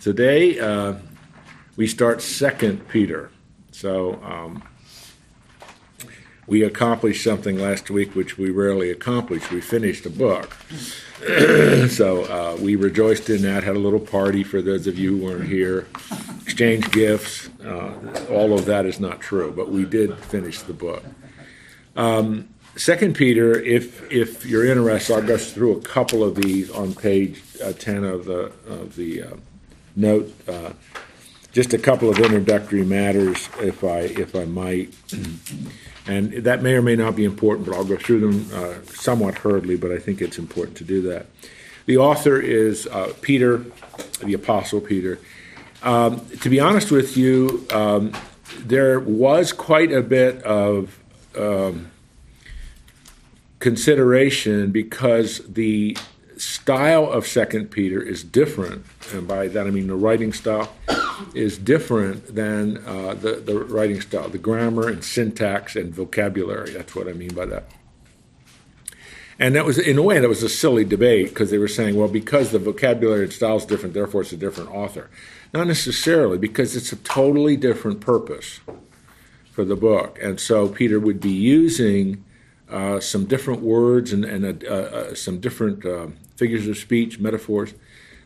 Today, uh, we start Second Peter. So um, we accomplished something last week which we rarely accomplish. We finished a book. so uh, we rejoiced in that, had a little party for those of you who weren't here, exchanged gifts. Uh, all of that is not true, but we did finish the book. Um, Second Peter, if if you're interested, I'll go through a couple of these on page uh, ten of the of the uh, note. Uh, just a couple of introductory matters, if I if I might, and that may or may not be important, but I'll go through them uh, somewhat hurriedly. But I think it's important to do that. The author is uh, Peter, the Apostle Peter. Um, to be honest with you, um, there was quite a bit of um, consideration because the style of Second Peter is different, and by that I mean the writing style is different than uh, the the writing style, the grammar and syntax and vocabulary. That's what I mean by that. And that was, in a way, that was a silly debate because they were saying, well, because the vocabulary and style is different, therefore it's a different author. Not necessarily, because it's a totally different purpose for the book. And so Peter would be using uh, some different words and, and uh, uh, some different figures of speech, metaphors,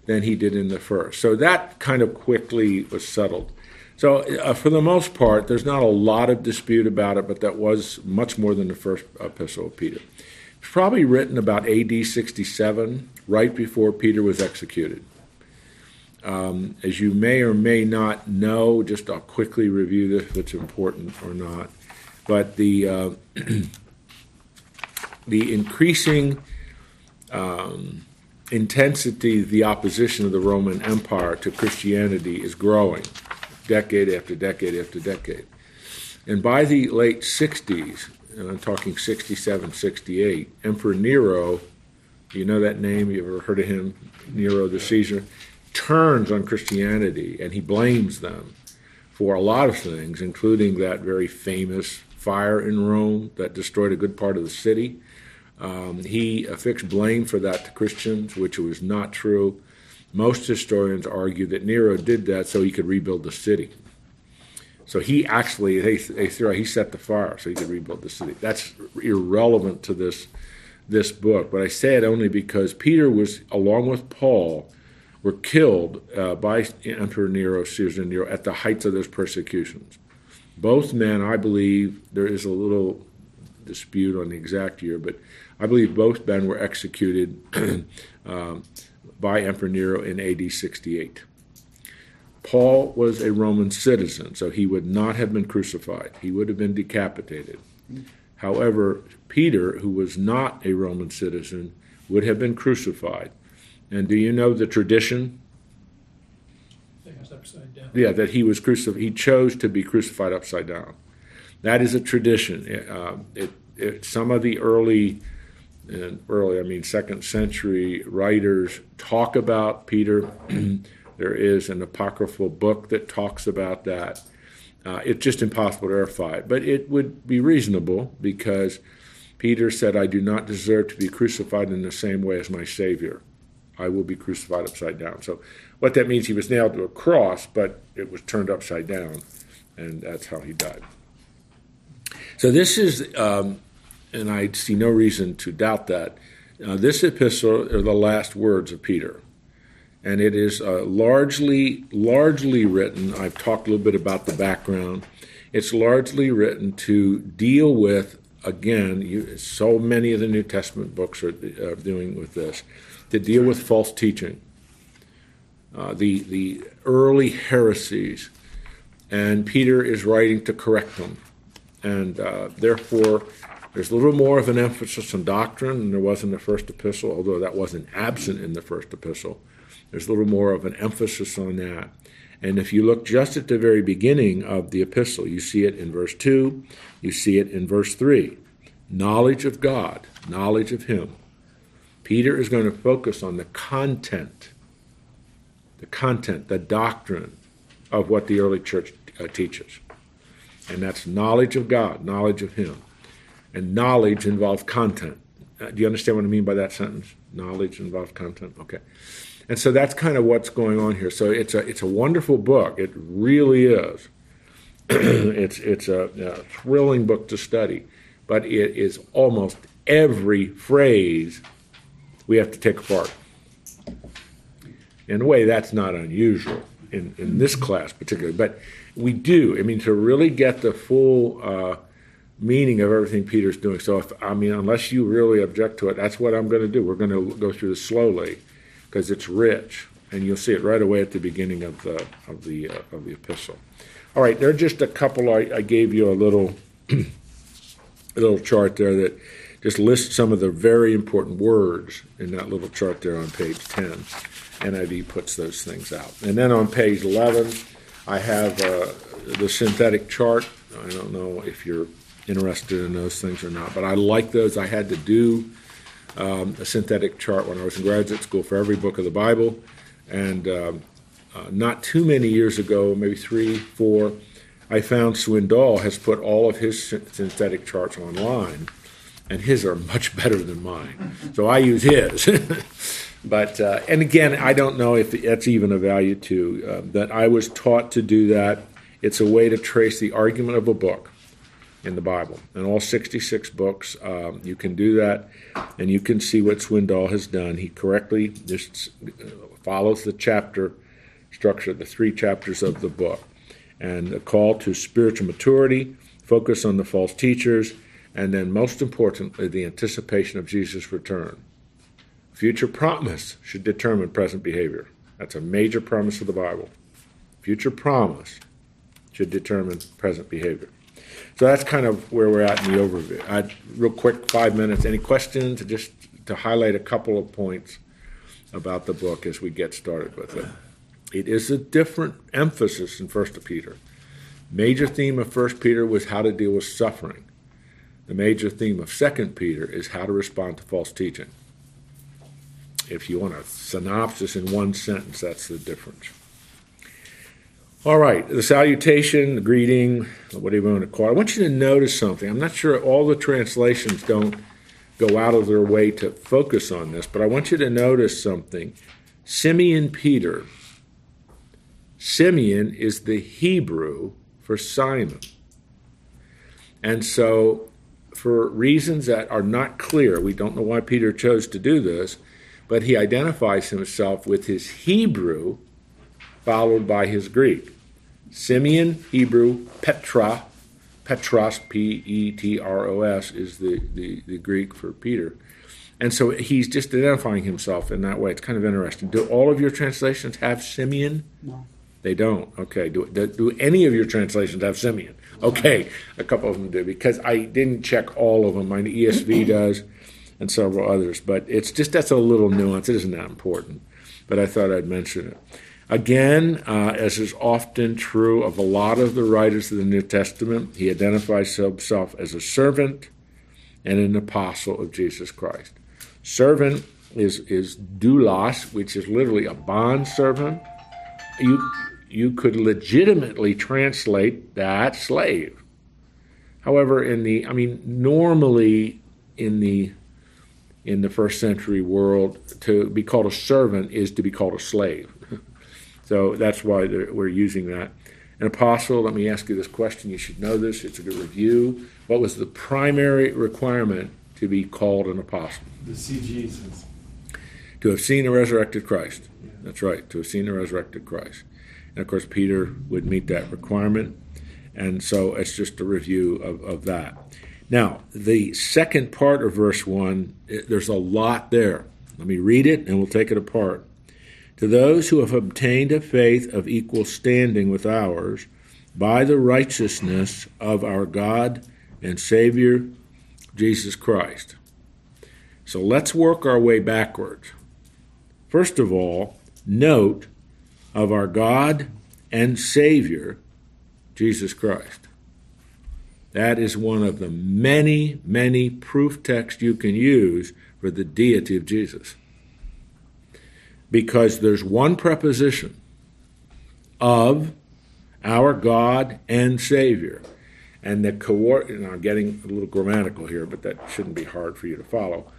than he did in the first. So that kind of quickly was settled. So, uh, for the most part, there's not a lot of dispute about it, but that was much more than the first epistle of Peter. It's probably written about AD 67, right before Peter was executed. Um, as you may or may not know, just I'll quickly review this if it's important or not. But the uh, the increasing um, intensity, the opposition of the Roman Empire to Christianity is growing, decade after decade after decade. And by the late 60s, and I'm talking 67, 68, Emperor Nero, you know that name? You ever heard of him? Nero the Caesar turns on Christianity and he blames them for a lot of things, including that very famous fire in Rome that destroyed a good part of the city. Um, he affixed blame for that to Christians, which was not true. Most historians argue that Nero did that so he could rebuild the city. So he actually, they, they he set the fire so he could rebuild the city. That's irrelevant to this this book, but I say it only because Peter was, along with Paul, were killed uh, by Emperor Nero, Caesar Nero, at the heights of those persecutions. Both men, I believe, there is a little dispute on the exact year, but I believe both men were executed um, by Emperor Nero in AD 68. Paul was a Roman citizen, so he would not have been crucified. He would have been decapitated. However, Peter, who was not a Roman citizen, would have been crucified. And do you know the tradition? Yeah, that he was crucified. He chose to be crucified upside down. That is a tradition. Uh, it, it, some of the early and early, I mean, second century writers talk about Peter. there is an apocryphal book that talks about that. Uh, it's just impossible to verify but it would be reasonable because Peter said, I do not deserve to be crucified in the same way as my Savior. I will be crucified upside down. So, what that means, he was nailed to a cross, but it was turned upside down, and that's how he died. So, this is um, and I see no reason to doubt that. Uh, this epistle are the last words of Peter, and it is uh, largely largely written. I've talked a little bit about the background. It's largely written to deal with again. You, so many of the New Testament books are, are doing with this to deal with false teaching, uh, the the early heresies, and Peter is writing to correct them, and uh, therefore there's a little more of an emphasis on doctrine than there was in the first epistle, although that wasn't absent in the first epistle. There's a little more of an emphasis on that. And if you look just at the very beginning of the epistle, you see it in verse 2, you see it in verse 3. Knowledge of God, knowledge of Him. Peter is going to focus on the content, the content, the doctrine of what the early church uh, teaches. And that's knowledge of God, knowledge of Him and knowledge involves content. Uh, do you understand what I mean by that sentence? Knowledge involves content. Okay. And so that's kind of what's going on here. So it's a it's a wonderful book. It really is. it's it's a, a thrilling book to study, but it is almost every phrase we have to take apart. In a way, that's not unusual in, in this class particularly, but we do. I mean, to really get the full uh, meaning of everything Peter's doing. So, if I mean, unless you really object to it, that's what I'm going to do. We're going to go through this slowly because it's rich, and you'll see it right away at the beginning of the of the uh, of the epistle. All right, there are just a couple. I, I gave you a little a little chart there that just lists some of the very important words in that little chart there on page 10. NIV puts those things out. And then on page 11, I have uh, the synthetic chart. I don't know if you're interested in those things or not, but I like those. I had to do um, a synthetic chart when I was in graduate school for every book of the Bible. And um, uh, not too many years ago, maybe three, four, I found Swindoll has put all of his synthetic charts online, and his are much better than mine. So I use his. but uh, and again, I don't know if that's even a value to Uh, that I was taught to do that. It's a way to trace the argument of a book in the Bible. in all 66 books, um, you can do that, and you can see what Swindoll has done. He correctly just follows the chapter structure, the three chapters of the book, and a call to spiritual maturity, focus on the false teachers, and then most importantly, the anticipation of Jesus' return. Future promise should determine present behavior. That's a major promise of the Bible. Future promise should determine present behavior. So that's kind of where we're at in the overview. I'd, real quick, five minutes. Any questions? Just to highlight a couple of points about the book as we get started with it. It is a different emphasis in First Peter. Major theme of First Peter was how to deal with suffering. The major theme of Second Peter is how to respond to false teaching. If you want a synopsis in one sentence, that's the difference. All right, the salutation, the greeting, whatever you want to call it. I want you to notice something. I'm not sure all the translations don't go out of their way to focus on this, but I want you to notice something. Simeon Peter. Simeon is the Hebrew for Simon. And so, for reasons that are not clear, we don't know why Peter chose to do this, but he identifies himself with his Hebrew followed by his Greek. Simeon, Hebrew, Petra, Petros, P E T R O S, is the, the, the, Greek for Peter. And so he's just identifying himself in that way. It's kind of interesting. Do all of your translations have Simeon? No. They don't. Okay. Do, do, do any of your translations have Simeon? Okay. A couple of them do because I didn't check all of them. My ESV does and several others. But it's just that's a little nuance. It isn't that important. But I thought I'd mention it. Again, uh, as is often true of a lot of the writers of the New Testament, he identifies himself as a servant and an apostle of Jesus Christ. Servant is, is doulos, which is literally a bond servant. You, you could legitimately translate that slave. However, in the, I mean, normally in the in the first century world, to be called a servant is to be called a slave. So that's why we're using that. An apostle, let me ask you this question. You should know this. It's a good review. What was the primary requirement to be called an apostle? To see Jesus. To have seen a resurrected Christ. Yeah. That's right, to have seen a resurrected Christ. And of course, Peter would meet that requirement. And so it's just a review of, of that. Now, the second part of verse 1, there's a lot there. Let me read it and we'll take it apart to those who have obtained a faith of equal standing with ours by the righteousness of our God and Savior, Jesus Christ. So let's work our way backwards. First of all, note of our God and Savior, Jesus Christ. That is one of the many, many proof texts you can use for the deity of Jesus because there's one preposition of our God and Savior. And the coordinating, I'm getting a little grammatical here, but that shouldn't be hard for you to follow.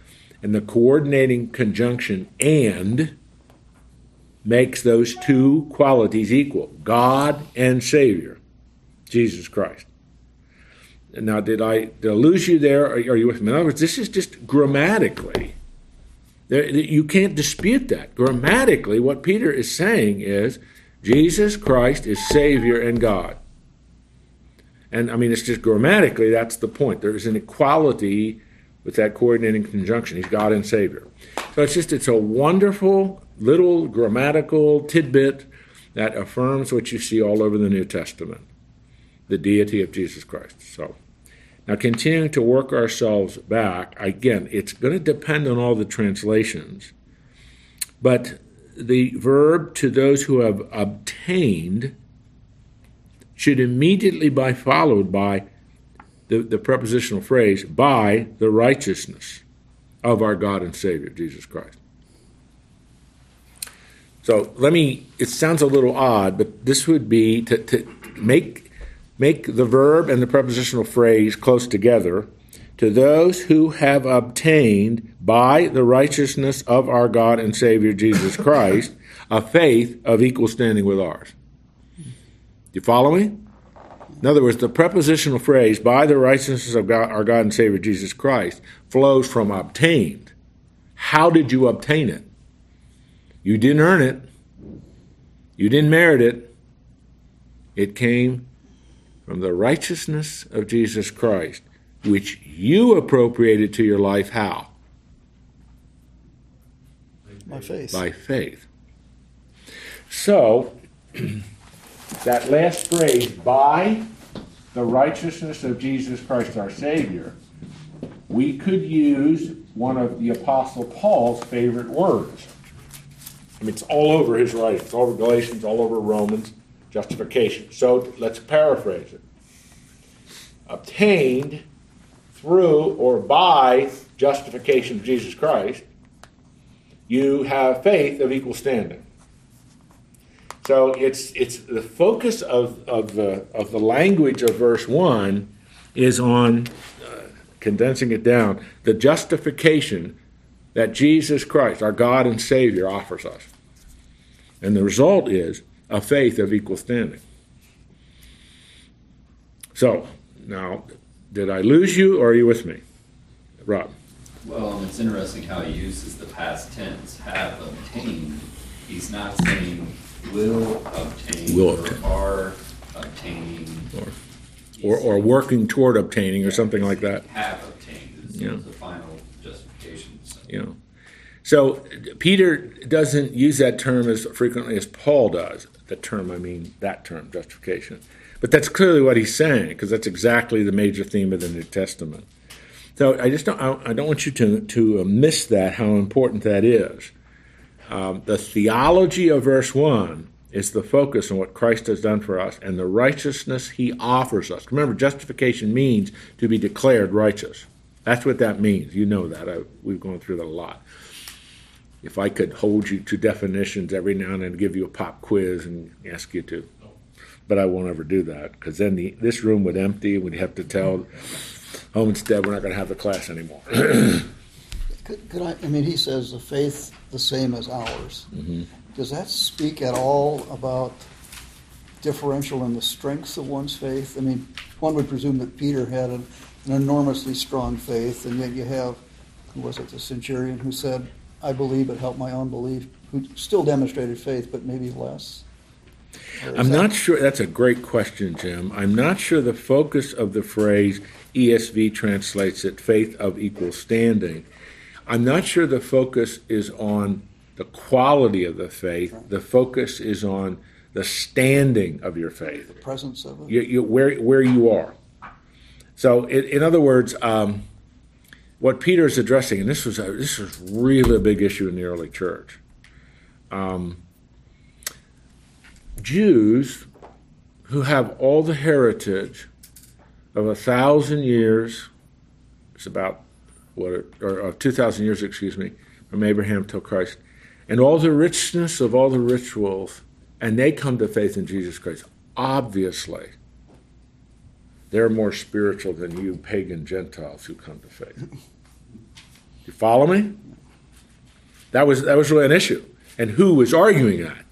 And the coordinating conjunction and makes those two qualities equal God and Savior, Jesus Christ. Now, did I, did I lose you there? Are, are you with me? In other words, this is just grammatically. There, you can't dispute that. Grammatically, what Peter is saying is Jesus Christ is Savior and God. And I mean, it's just grammatically, that's the point. There's an equality with that coordinating conjunction. He's God and Savior. So it's just, it's a wonderful little grammatical tidbit that affirms what you see all over the New Testament the deity of Jesus Christ. So, now continuing to work ourselves back, again, it's going to depend on all the translations, but the verb to those who have obtained should immediately be followed by the, the prepositional phrase, by the righteousness of our God and Savior, Jesus Christ. So let me, it sounds a little odd, but this would be to, to make, make the verb and the prepositional phrase close together. To those who have obtained by the righteousness of our God and Savior Jesus Christ a faith of equal standing with ours. You follow me? In other words, the prepositional phrase, by the righteousness of God, our God and Savior Jesus Christ, flows from obtained. How did you obtain it? You didn't earn it. You didn't merit it. It came from the righteousness of Jesus Christ, which you appropriated to your life how? By faith. By faith. So, that last phrase, by the righteousness of Jesus Christ our Savior, we could use one of the Apostle Paul's favorite words. I mean, it's all over his writings, all over Galatians, all over Romans, justification. So let's paraphrase it. Obtained through or by justification of Jesus Christ, you have faith of equal standing. So it's it's the focus of, of the of the language of verse one is on uh, condensing it down the justification that Jesus Christ, our God and Savior, offers us, and the result is a faith of equal standing. So now, did I lose you, or are you with me, Rob? Well, it's interesting how he uses the past tense, have obtained. He's not saying will obtain, Will or obtain. are obtaining. Or, or, or working toward obtaining, or something like that. Have obtained is Yeah. the final justification. So. you know. So Peter doesn't use that term as frequently as Paul does. The term, I mean that term, justification. But that's clearly what he's saying, because that's exactly the major theme of the New Testament. So I just don't, I I don't want you to to uh, miss that, how important that is. Um, the theology of verse one is the focus on what Christ has done for us and the righteousness He offers us. Remember, justification means to be declared righteous. That's what that means. You know that. I, we've gone through that a lot. If I could hold you to definitions every now and then, give you a pop quiz and ask you to, but I won't ever do that because then the, this room would empty. and We'd have to tell Homestead we're not going to have the class anymore. Could, could I, I mean, he says the faith the same as ours. Mm-hmm. Does that speak at all about differential in the strengths of one's faith? I mean, one would presume that Peter had an, an enormously strong faith, and yet you have, who was it, the centurion who said, I believe, but help my unbelief, who still demonstrated faith, but maybe less? I'm not sure. That's a great question, Jim. I'm not sure the focus of the phrase ESV translates it faith of equal standing. I'm not sure the focus is on the quality of the faith. The focus is on the standing of your faith. the presence of it. you, you, where where you are. So, in, in other words, um, what Peter is addressing, and this was a, this was really a big issue in the early church. Um, Jews who have all the heritage of a thousand years, it's about what, or of two thousand years, excuse me, from Abraham till Christ, and all the richness of all the rituals, and they come to faith in Jesus Christ. Obviously, they're more spiritual than you pagan Gentiles who come to faith. You follow me? That was that was really an issue. And who was arguing that?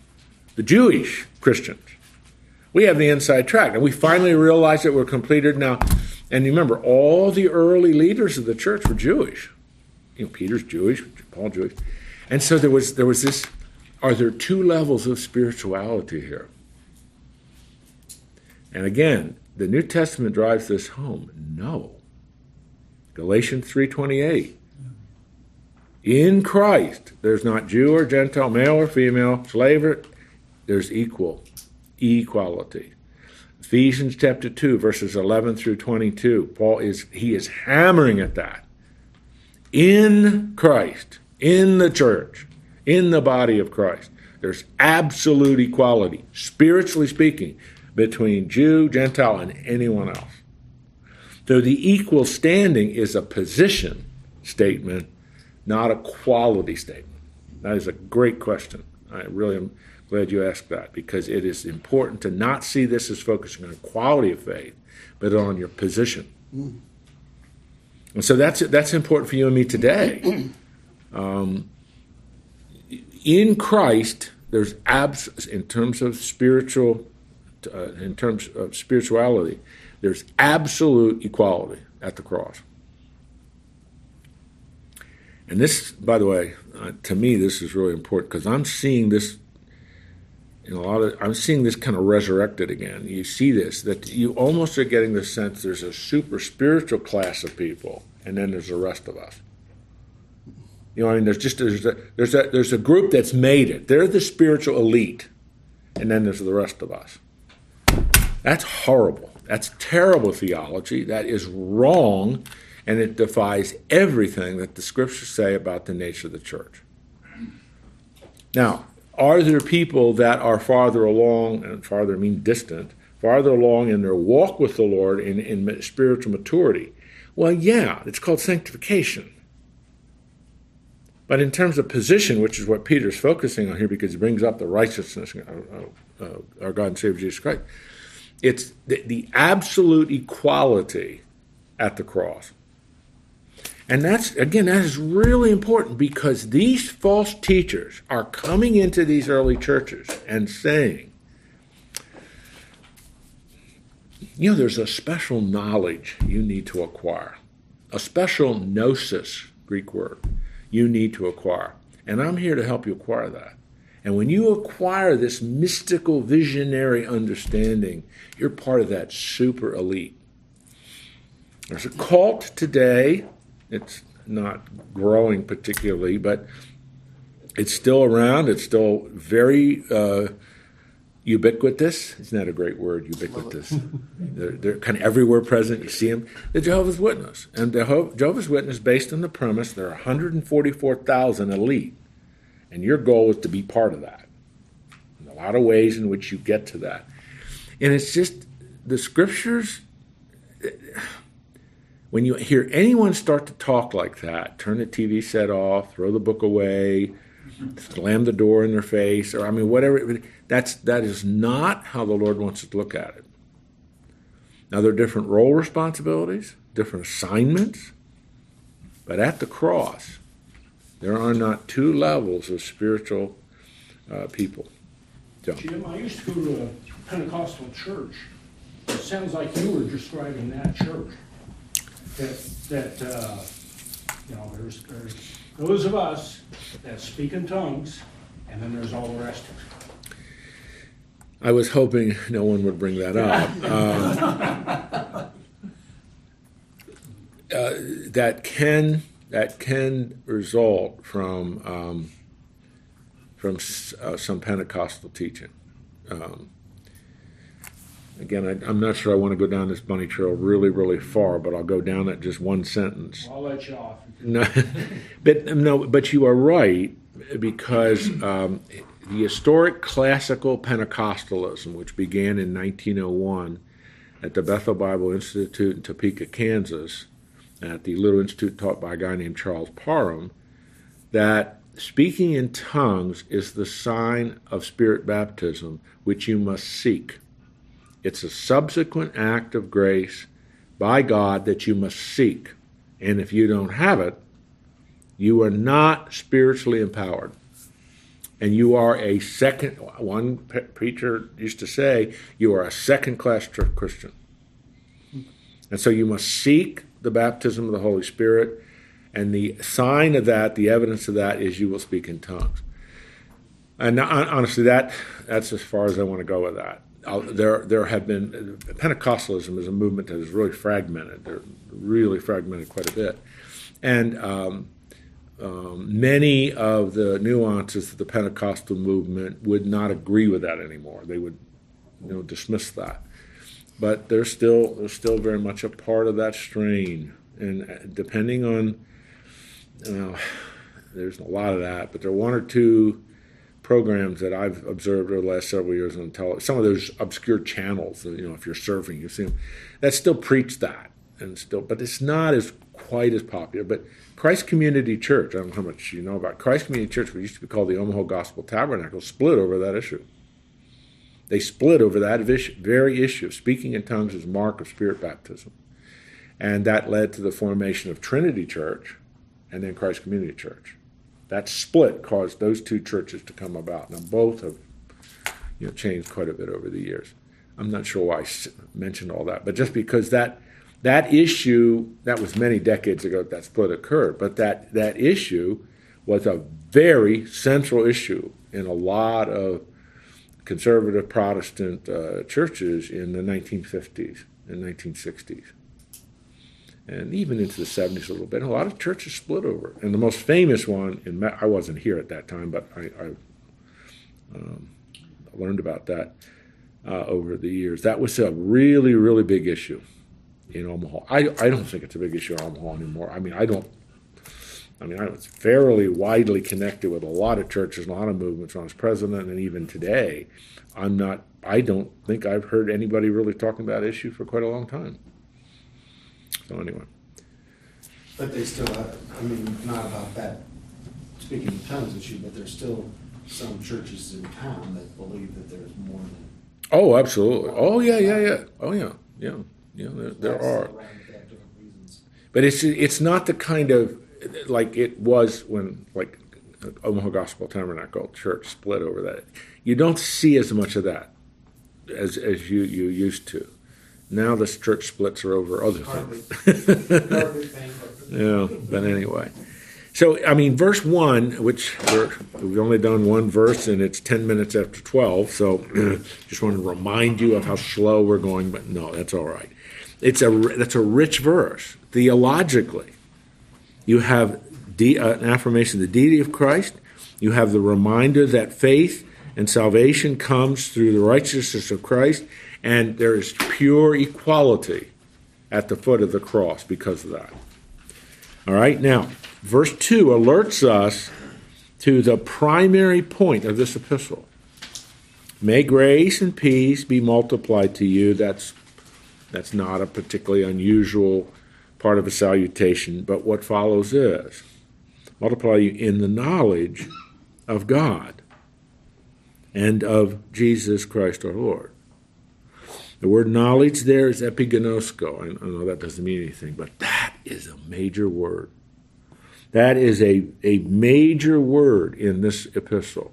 The Jewish Christians. We have the inside track. And we finally realized that we're completed now. And remember, all the early leaders of the church were Jewish. You know, Peter's Jewish, Paul Jewish. And so there was there was this are there two levels of spirituality here? And again, the New Testament drives this home. No. Galatians 3:28. In Christ, there's not Jew or Gentile, male or female, slave or there's equal equality. Ephesians chapter 2 verses 11 through 22. Paul is he is hammering at that. In Christ, in the church, in the body of Christ, there's absolute equality, spiritually speaking, between Jew, Gentile, and anyone else. So the equal standing is a position statement, not a quality statement. That is a great question. I really am glad you asked that because it is important to not see this as focusing on quality of faith, but on your position. Mm. And so that's that's important for you and me today. Um, in Christ, there's abs in terms of spiritual, uh, in terms of spirituality, there's absolute equality at the cross. And this, by the way, uh, to me, this is really important because I'm seeing this in a lot of I'm seeing this kind of resurrected again. You see this that you almost are getting the sense there's a super spiritual class of people, and then there's the rest of us. You know, I mean, there's just there's a, there's a there's a group that's made it. They're the spiritual elite, and then there's the rest of us. That's horrible. That's terrible theology. That is wrong, and it defies everything that the scriptures say about the nature of the church. Now, are there people that are farther along, and farther mean distant, farther along in their walk with the Lord in, in spiritual maturity? Well, yeah, it's called sanctification. But in terms of position, which is what Peter's focusing on here because he brings up the righteousness of our God and Savior Jesus Christ, it's the, the absolute equality at the cross. And that's, again, that is really important because these false teachers are coming into these early churches and saying, you know, there's a special knowledge you need to acquire, a special gnosis, Greek word, you need to acquire. And I'm here to help you acquire that. And when you acquire this mystical, visionary understanding, you're part of that super elite. There's a cult today it's not growing particularly, but it's still around. It's still very uh, ubiquitous. Isn't that a great word, ubiquitous? they're, they're, kind of everywhere present. You see them. The Jehovah's Witness. And the Jehovah's Witness, based on the premise, there are 144,000 elite. And your goal is to be part of that. In a lot of ways in which you get to that. And it's just the scriptures when you hear anyone start to talk like that, turn the TV set off, throw the book away, slam the door in their face, or I mean, whatever, that's, that is not how the Lord wants us to look at it. Now, there are different role responsibilities, different assignments, but at the cross, there are not two levels of spiritual uh, people. John. Jim, I used to go to a Pentecostal church. It sounds like you were describing that church that, that, uh, you know, there's, there's those of us that speak in tongues, and then there's all the rest of us. I was hoping no one would bring that up. Uh, uh, that can that can result from um, from uh, some Pentecostal teaching. Um, Again, I, am not sure I want to go down this bunny trail really, really far, but I'll go down it just one sentence. I'll let you off. No, but no, but you are right because um, the historic classical Pentecostalism, which began in 1901 at the Bethel Bible Institute in Topeka, Kansas, at the little institute taught by a guy named Charles Parham, that speaking in tongues is the sign of spirit baptism, which you must seek. It's a subsequent act of grace by God that you must seek. And if you don't have it, you are not spiritually empowered. and you are a second. One preacher used to say, "You are a second-class Christian," and so you must seek the baptism of the Holy Spirit, and the sign of that, the evidence of that, is you will speak in tongues. And uh, honestly, that that's as far as I want to go with that. Uh, there, there have been Pentecostalism is a movement that is really fragmented. They're really fragmented quite a bit, and um, um, many of the nuances of the Pentecostal movement would not agree with that anymore. They would, you know, dismiss that. But they're still they're still very much a part of that strain, and uh, depending on, you know, there's a lot of that. But there are one or two programs that I've observed over the last several years on television. Some of those obscure channels, you know, if you're surfing, you see them that still preach that, and still, but it's not as quite as popular. But Christ Community Church, I don't know how much you know about Christ Community Church, which used to be called the Omaha Gospel Tabernacle, split over that issue. They split over that very issue of speaking in tongues as mark of spirit baptism. And that led to the formation of Trinity Church and then Christ Community Church. That split caused those two churches to come about. Now, both have you know, changed quite a bit over the years. I'm not sure why I mentioned all that, but just because that that issue, that was many decades ago that split occurred, but that, that issue was a very central issue in a lot of conservative Protestant uh, churches in the 1950s and 1960s. And even into the 70s a little bit. And a lot of churches split over. it. And the most famous one, in I wasn't here at that time, but I, I um, learned about that uh, over the years. That was a really, really big issue in Omaha. I, I don't think it's a big issue in Omaha anymore. I mean, I don't. I mean, I was fairly widely connected with a lot of churches, a lot of movements when I was president, and even today, I'm not. I don't think I've heard anybody really talking about issue for quite a long time. So anyway. But they still have. I mean, not about that speaking in tongues issue, but there's still some churches in town that believe that there's more than. Oh, absolutely. Oh, yeah, yeah, yeah. Oh, yeah, yeah. yeah. there, there are. But it's it's not the kind of like it was when like Omaha Gospel Tabernacle Church split over that. You don't see as much of that as as you you used to. Now the church splits are over other things. yeah, but anyway. So I mean, verse one, which we have only done one verse, and it's ten minutes after twelve. So just want to remind you of how slow we're going, but no, that's all right. It's a that's a rich verse theologically. You have de, uh, an affirmation of the deity of Christ. You have the reminder that faith and salvation comes through the righteousness of Christ, and there is pure equality at the foot of the cross because of that. All right, now, verse 2 alerts us to the primary point of this epistle. May grace and peace be multiplied to you. That's that's not a particularly unusual part of a salutation, but what follows is multiply you in the knowledge of God and of Jesus Christ our Lord. The word knowledge there is epiginosko. I know that doesn't mean anything, but that is a major word. That is a, a major word in this epistle.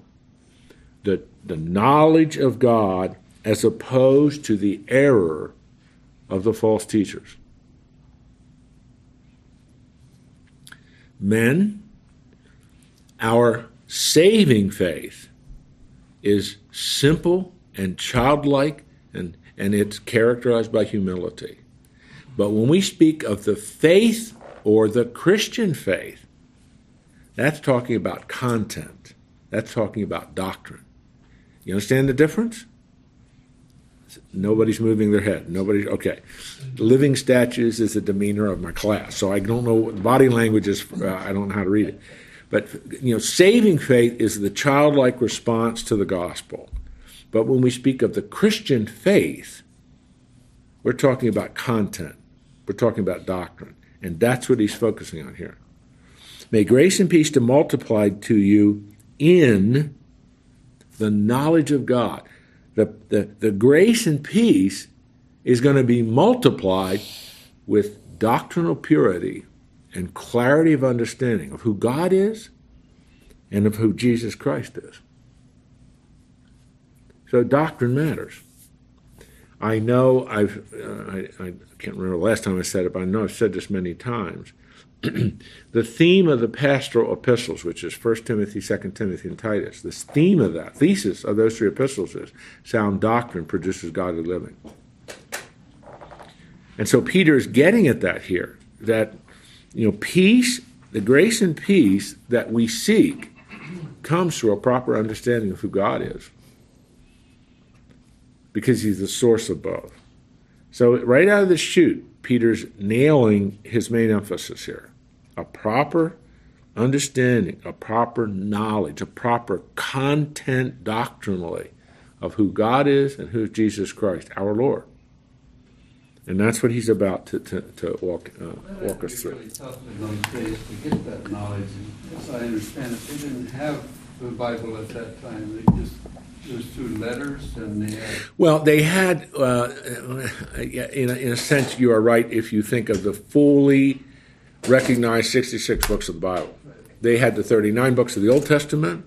The, the knowledge of God as opposed to the error of the false teachers. Men, our saving faith is simple and childlike and, and it's characterized by humility. But when we speak of the faith or the Christian faith, that's talking about content. That's talking about doctrine. You understand the difference? Nobody's moving their head. Nobody. Okay. Living statues is the demeanor of my class, so I don't know body language is. Uh, I don't know how to read it, but you know, saving faith is the childlike response to the gospel. But when we speak of the Christian faith, we're talking about content. We're talking about doctrine, and that's what he's focusing on here. May grace and peace be multiplied to you in the knowledge of God the, the, the grace and peace is going to be multiplied with doctrinal purity and clarity of understanding of who God is and of who Jesus Christ is. So doctrine matters. I know I've, uh, I, I can't remember the last time I said it, but I know I've said this many times. the theme of the pastoral epistles, which is 1 Timothy, 2 Timothy, and Titus, the theme of that, thesis of those three epistles is sound doctrine produces godly living. And so Peter is getting at that here, that, you know, peace, the grace and peace that we seek comes through a proper understanding of who God is because he's the source of both. So, right out of the chute, Peter's nailing his main emphasis here a proper understanding, a proper knowledge, a proper content doctrinally of who God is and who Jesus Christ, our Lord. And that's what he's about to, to, to walk, uh, walk us through. Really tough in those days to get that knowledge. As I understand it, they didn't have the Bible at that time. They just was through letters, and they had. Well, they had, uh, in, a, in a sense, you are right if you think of the fully recognized 66 books of the Bible. They had the 39 books of the Old Testament,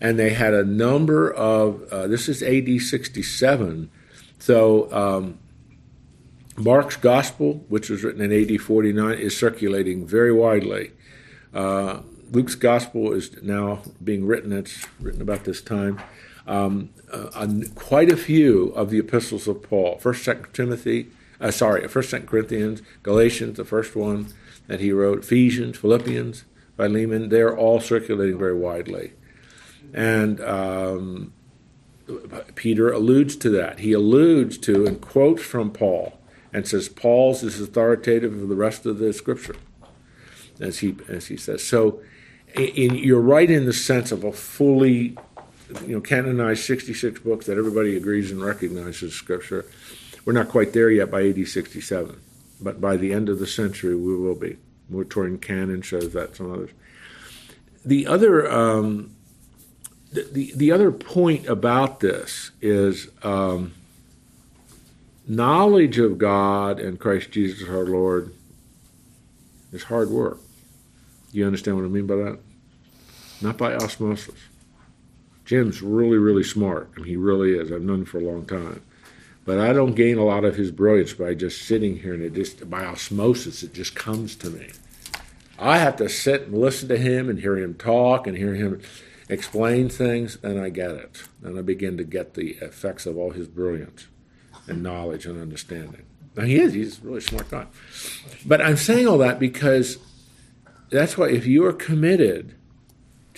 and they had a number of, uh, this is AD 67. So, um, Mark's Gospel, which was written in AD 49, is circulating very widely. Uh, Luke's Gospel is now being written, it's written about this time um, uh, quite a few of the epistles of Paul. First, Second Timothy, uh, sorry, First, Second Corinthians, Galatians, the first one that he wrote, Ephesians, Philippians, Philemon. They're all circulating very widely, and um, Peter alludes to that. He alludes to and quotes from Paul and says Paul's is authoritative of the rest of the Scripture, as he as he says. So, in, you're right in the sense of a fully you know, canonized 66 books that everybody agrees and recognizes Scripture. We're not quite there yet by AD 67, but by the end of the century we will be. Muratorian canon shows that, some others. The other, um, the, the, the, other point about this is um, knowledge of God and Christ Jesus our Lord is hard work. Do you understand what I mean by that? Not by osmosis. Jim's really, really smart. I mean, he really is. I've known him for a long time. But I don't gain a lot of his brilliance by just sitting here and it just, by osmosis, it just comes to me. I have to sit and listen to him and hear him talk and hear him explain things, and I get it. And I begin to get the effects of all his brilliance and knowledge and understanding. Now, he is, he's a really smart guy. But I'm saying all that because that's why if you are committed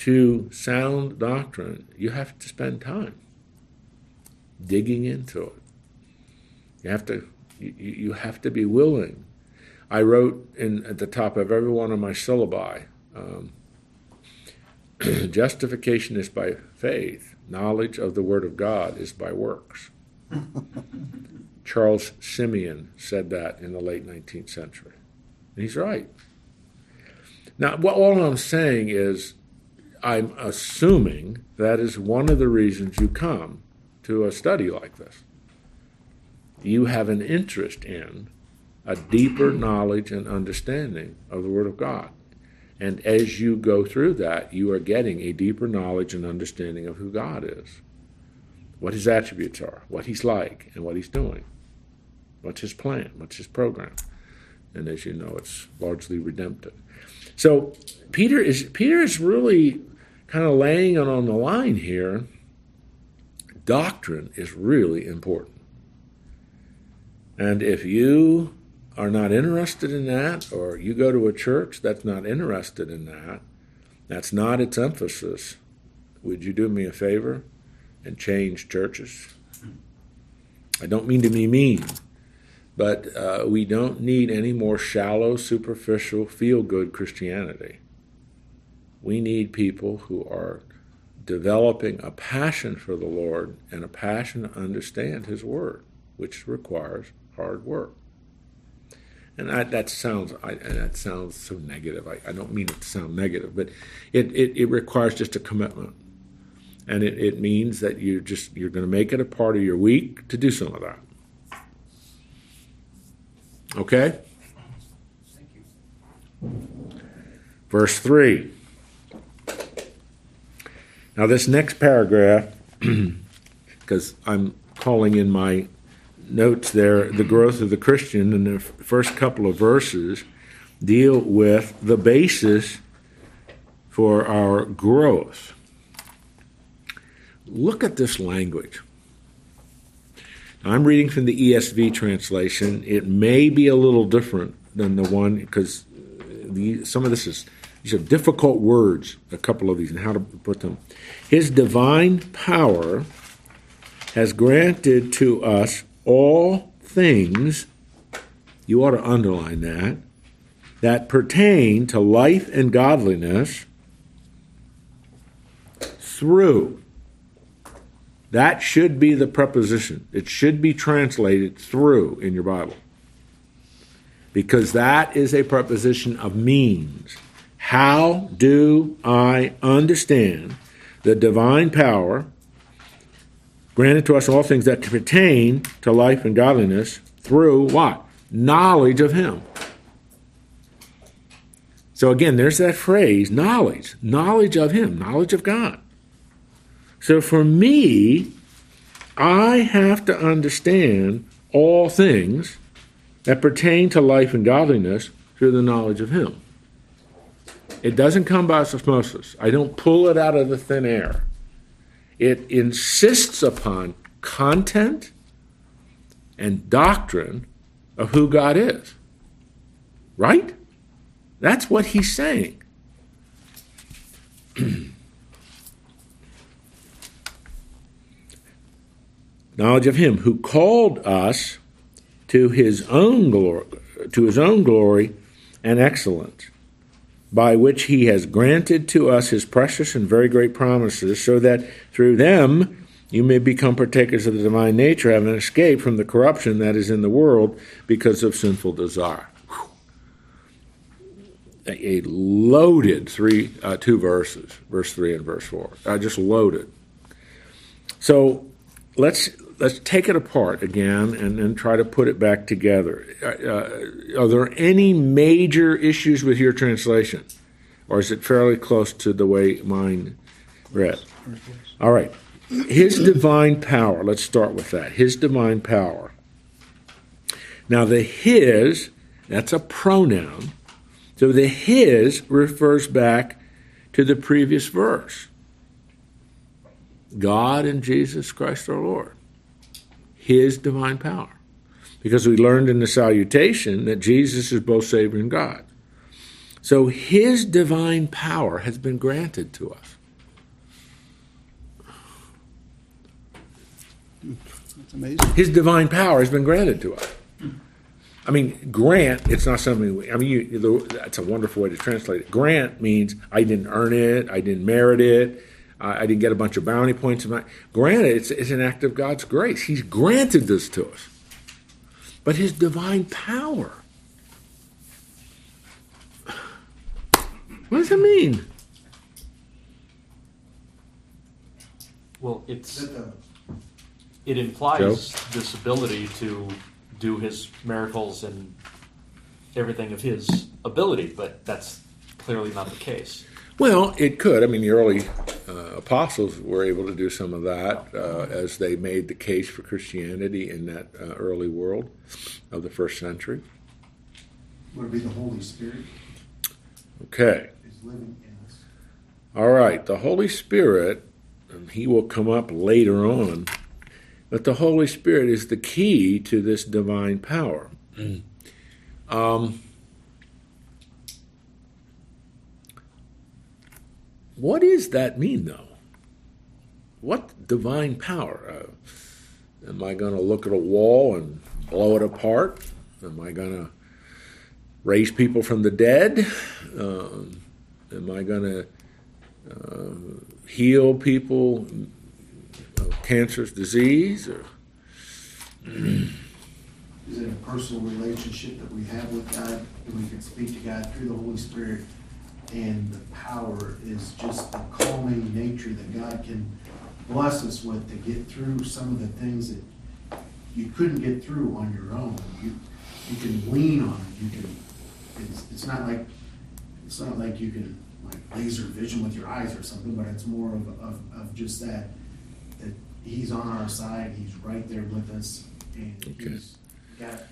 to sound doctrine, you have to spend time digging into it. You have to you, you have to be willing. I wrote in at the top of every one of my syllabi, um, justification is by faith. Knowledge of the Word of God is by works. Charles Simeon said that in the late 19th century. And he's right. Now, what all I'm saying is I'm assuming that is one of the reasons you come to a study like this. You have an interest in a deeper knowledge and understanding of the Word of God. And as you go through that, you are getting a deeper knowledge and understanding of who God is, what His attributes are, what He's like, and what He's doing, what's His plan, what's His program. And as you know, it's largely redemptive. So Peter is Peter is really kind of laying it on the line here, doctrine is really important. And if you are not interested in that, or you go to a church that's not interested in that, that's not its emphasis, would you do me a favor and change churches? I don't mean to be mean, but uh, we don't need any more shallow, superficial, feel good Christianity. We need people who are developing a passion for the Lord and a passion to understand His Word, which requires hard work. And I, that sounds I, that sounds so negative. I, I, don't mean it to sound negative, but it, it, it requires just a commitment, and it, it means that you just you're going to make it a part of your week to do some of that. Okay. Verse three. Now, this next paragraph because I'm calling in my notes there the growth of the Christian, in the first couple of verses deal with the basis for our growth. Look at this language. I'm reading from the ESV translation. It may be a little different than the one because some of this is these are difficult words. A couple of these and how to put them. His divine power has granted to us all things. You ought to underline that that pertain to life and godliness through that should be the preposition. It should be translated through in your Bible. Because that is a preposition of means. How do I understand the divine power granted to us all things that pertain to life and godliness through what? Knowledge of Him. So again, there's that phrase knowledge, knowledge of Him, knowledge of God. So for me, I have to understand all things that pertain to life and godliness through the knowledge of Him. It doesn't come by osmosis. I don't pull it out of the thin air. It insists upon content and doctrine of who God is. Right? That's what he's saying. knowledge of him who called us to his own glory to his own glory and excellence by which he has granted to us his precious and very great promises so that through them you may become partakers of the divine nature having escaped from the corruption that is in the world because of sinful desire. A loaded three uh, two verses verse 3 and verse 4 i just loaded. So let's let's take it apart again and then try to put it back together. Uh, are there any major issues with your translation, or is it fairly close to the way mine read? All right. His divine power. Let's start with that. His divine power. Now, the his, that's a pronoun. So the his refers back to the previous verse God and Jesus Christ our Lord his divine power. Because we learned in the salutation that Jesus is both Savior and God. So his divine power has been granted to us. That's amazing. His divine power has been granted to us. I mean, grant, it's not something, we, I mean, you, that's a wonderful way to translate it. Grant means I didn't earn it, I didn't merit it, I didn't get a bunch of bounty points. Granted, it's, it's an act of God's grace. He's granted this to us. But His divine power. What does it mean? Well, it's it implies this ability to do his miracles and everything of his ability, but that's clearly not the case. Well, it could. I mean, the early uh, apostles were able to do some of that uh, as they made the case for Christianity in that uh, early world of the first century. Would it be the Holy Spirit Okay. is living in us? All right. The Holy Spirit, and he will come up later on, but the Holy Spirit is the key to this divine power. Um, what does that mean, though? What divine power? Uh, am I going to look at a wall and blow it apart? Am I going to raise people from the dead? Um, am I going to uh, heal people of cancerous disease? Or Is it a personal relationship that we have with God, and we can speak to God through the Holy Spirit? And the power is just the calming nature that God can bless us with to get through some of the things that you couldn't get through on your own. You, you can lean on it, you can, it's, it's not like, it's not like you can, like laser vision with your eyes or something, but it's more of, of, of just that, that He's on our side, he's right there with us, and Okay. he's got.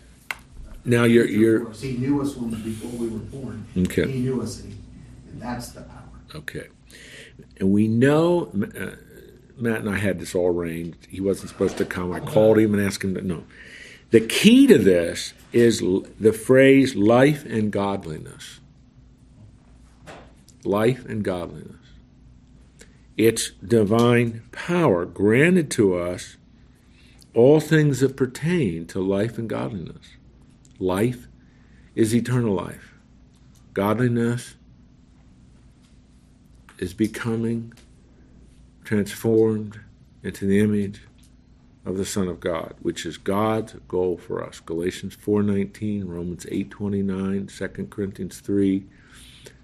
Now, you're- you're- He knew us when, before we were born. Okay. He knew us, and, he, that's the power. Okay. And we know, uh, Matt and I had this all arranged. He wasn't supposed to come. I called him and asked him to, no. The key to this is l- the phrase life and godliness. Life and godliness. It's divine power granted to us all things that pertain to life and godliness. Life is eternal life. Godliness is becoming transformed into the image of the Son of God, which is God's goal for us. Galatians 4:19, Romans 8:29, 2 Corinthians 3,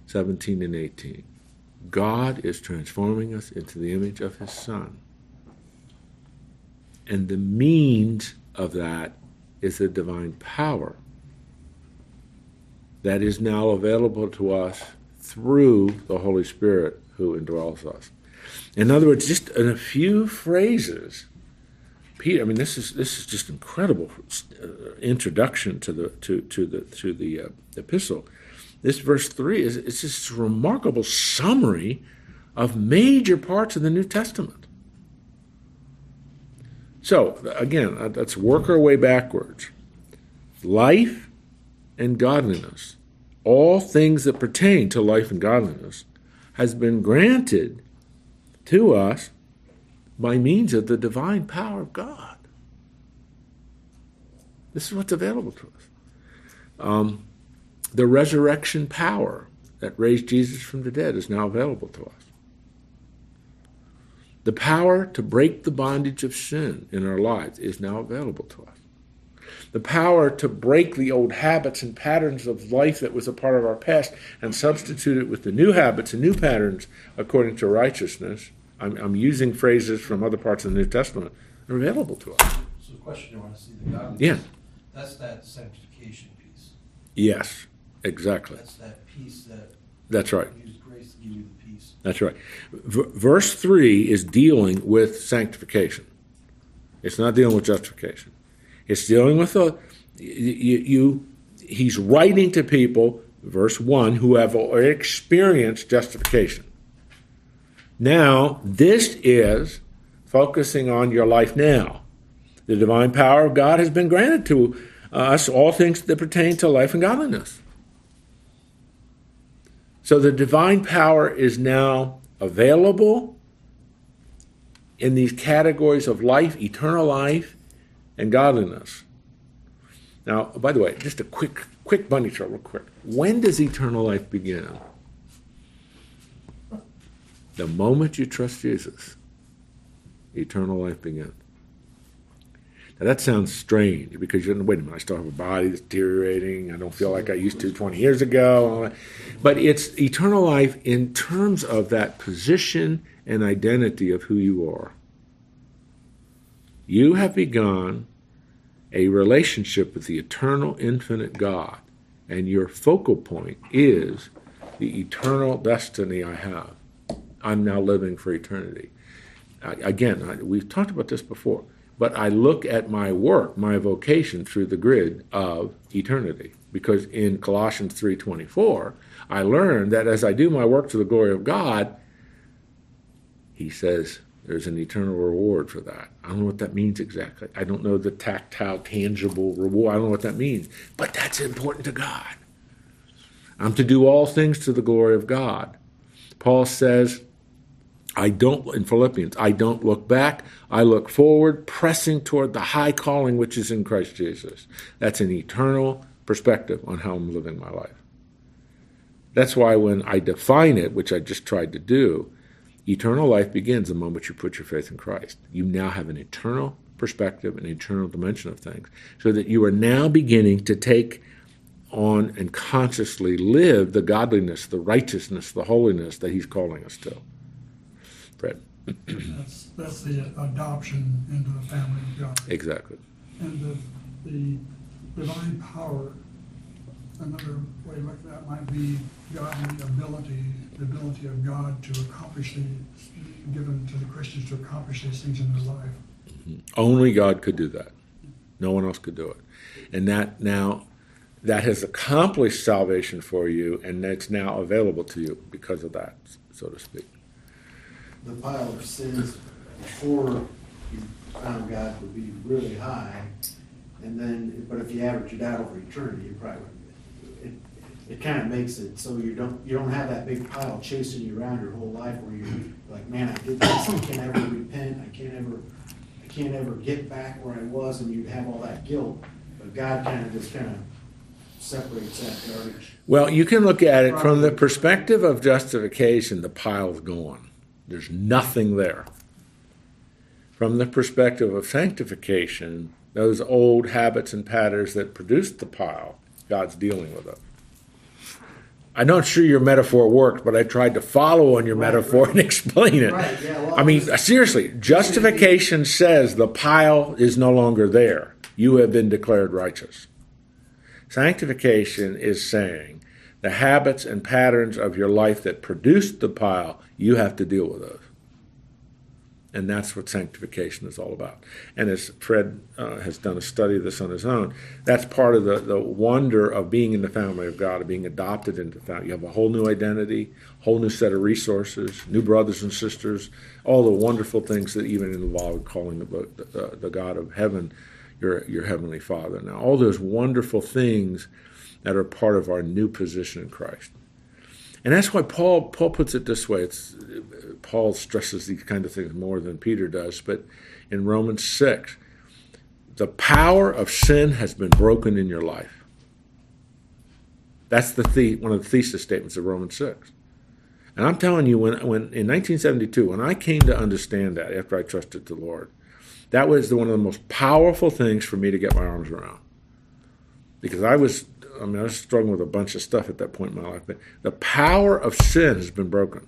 17 and 18. God is transforming us into the image of his Son. And the means of that is the divine power that is now available to us through the Holy Spirit who indwells us. In other words, just in a few phrases, Peter. I mean, this is this is just incredible uh, introduction to the to to the to the uh, epistle. This verse three is it's just a remarkable summary of major parts of the New Testament. So again, uh, let's work our way backwards. Life and godliness, all things that pertain to life and godliness, has been granted to us by means of the divine power of God. This is what's available to us. Um, the resurrection power that raised Jesus from the dead is now available to us. The power to break the bondage of sin in our lives is now available to us. The power to break the old habits and patterns of life that was a part of our past and substitute it with the new habits and new patterns according to righteousness. I'm, I'm using phrases from other parts of the New Testament that are available to us. So the question I want to see the godliness. Yeah. That's that sanctification piece. Yes, exactly. That's that piece that That's right. use grace to give you the peace. That's right. V- verse 3 is dealing with sanctification. It's not dealing with justification. It's dealing with uh, the you, you he's writing to people verse 1 who have experienced justification. Now, this is focusing on your life now. The divine power of God has been granted to us all things that pertain to life and godliness. So the divine power is now available in these categories of life, eternal life, and godliness. Now, by the way, just a quick, quick bunny trail, real quick. When does eternal life begin? The moment you trust Jesus, eternal life begins. Now that sounds strange because you're wait a minute, I still have a body that's deteriorating. I don't feel like I used to 20 years ago. But it's eternal life in terms of that position and identity of who you are. You have begun a relationship with the eternal, infinite God, and your focal point is the eternal destiny I have. I'm now living for eternity. I, again, I, we've talked about this before, but I look at my work, my vocation through the grid of eternity. Because in Colossians 3:24, I learned that as I do my work to the glory of God, he says there's an eternal reward for that. I don't know what that means exactly. I don't know the tactile, tangible reward. I don't know what that means. But that's important to God. I'm to do all things to the glory of God. Paul says, I don't, in Philippians, I don't look back. I look forward, pressing toward the high calling which is in Christ Jesus. That's an eternal perspective on how I'm living my life. That's why when I define it, which I just tried to do, eternal life begins the moment you put your faith in Christ. You now have an eternal perspective, an eternal dimension of things, so that you are now beginning to take on and consciously live the godliness, the righteousness, the holiness that He's calling us to. Fred. That's, that's the adoption into the family of God. Exactly. And the, the divine power, another way at that might be godly ability, the ability of God to accomplish the, given to the Christians to accomplish these things in their life. Mm-hmm. Only God could do that. No one else could do it. And that now, that has accomplished salvation for you, and it's now available to you because of that, so to speak. The pile of sins before you found God would be really high, and then, but if you average it out over eternity, you probably wouldn't. It, it kind of makes it so you don't, you don't have that big pile chasing you around your whole life where you're like, man, I did this, I can't ever repent, I can't ever, I can't ever get back where I was, and you have all that guilt. But God kind of just kind of separates that garbage. Well, you can look at it from the perspective of justification, the pile's gone. There's nothing there. From the perspective of sanctification, those old habits and patterns that produced the pile, God's dealing with them. I'm not sure your metaphor worked, but I tried to follow on your Right, metaphor right. and explain it. Right, yeah, well, I mean, seriously, justification says the pile is no longer there. You have been declared righteous. Sanctification is saying the habits and patterns of your life that produced the pile, you have to deal with those. And that's what sanctification is all about. And as Fred uh, has done a study of this on his own, that's part of the, the wonder of being in the family of God, of being adopted into the family. You have a whole new identity, whole new set of resources, new brothers and sisters, all the wonderful things that even involve calling the, the, the God of heaven your, your heavenly Father. Now, all those wonderful things that are part of our new position in Christ. And that's why Paul Paul puts it this way. It's Paul stresses these kind of things more than Peter does, but in Romans six, the power of sin has been broken in your life. That's the, the one of the thesis statements of Romans six. And I'm telling you, when when in 1972, when I came to understand that after I trusted the Lord, that was the, one of the most powerful things for me to get my arms around. Because I was I mean, I was struggling with a bunch of stuff at that point in my life, but the power of sin has been broken.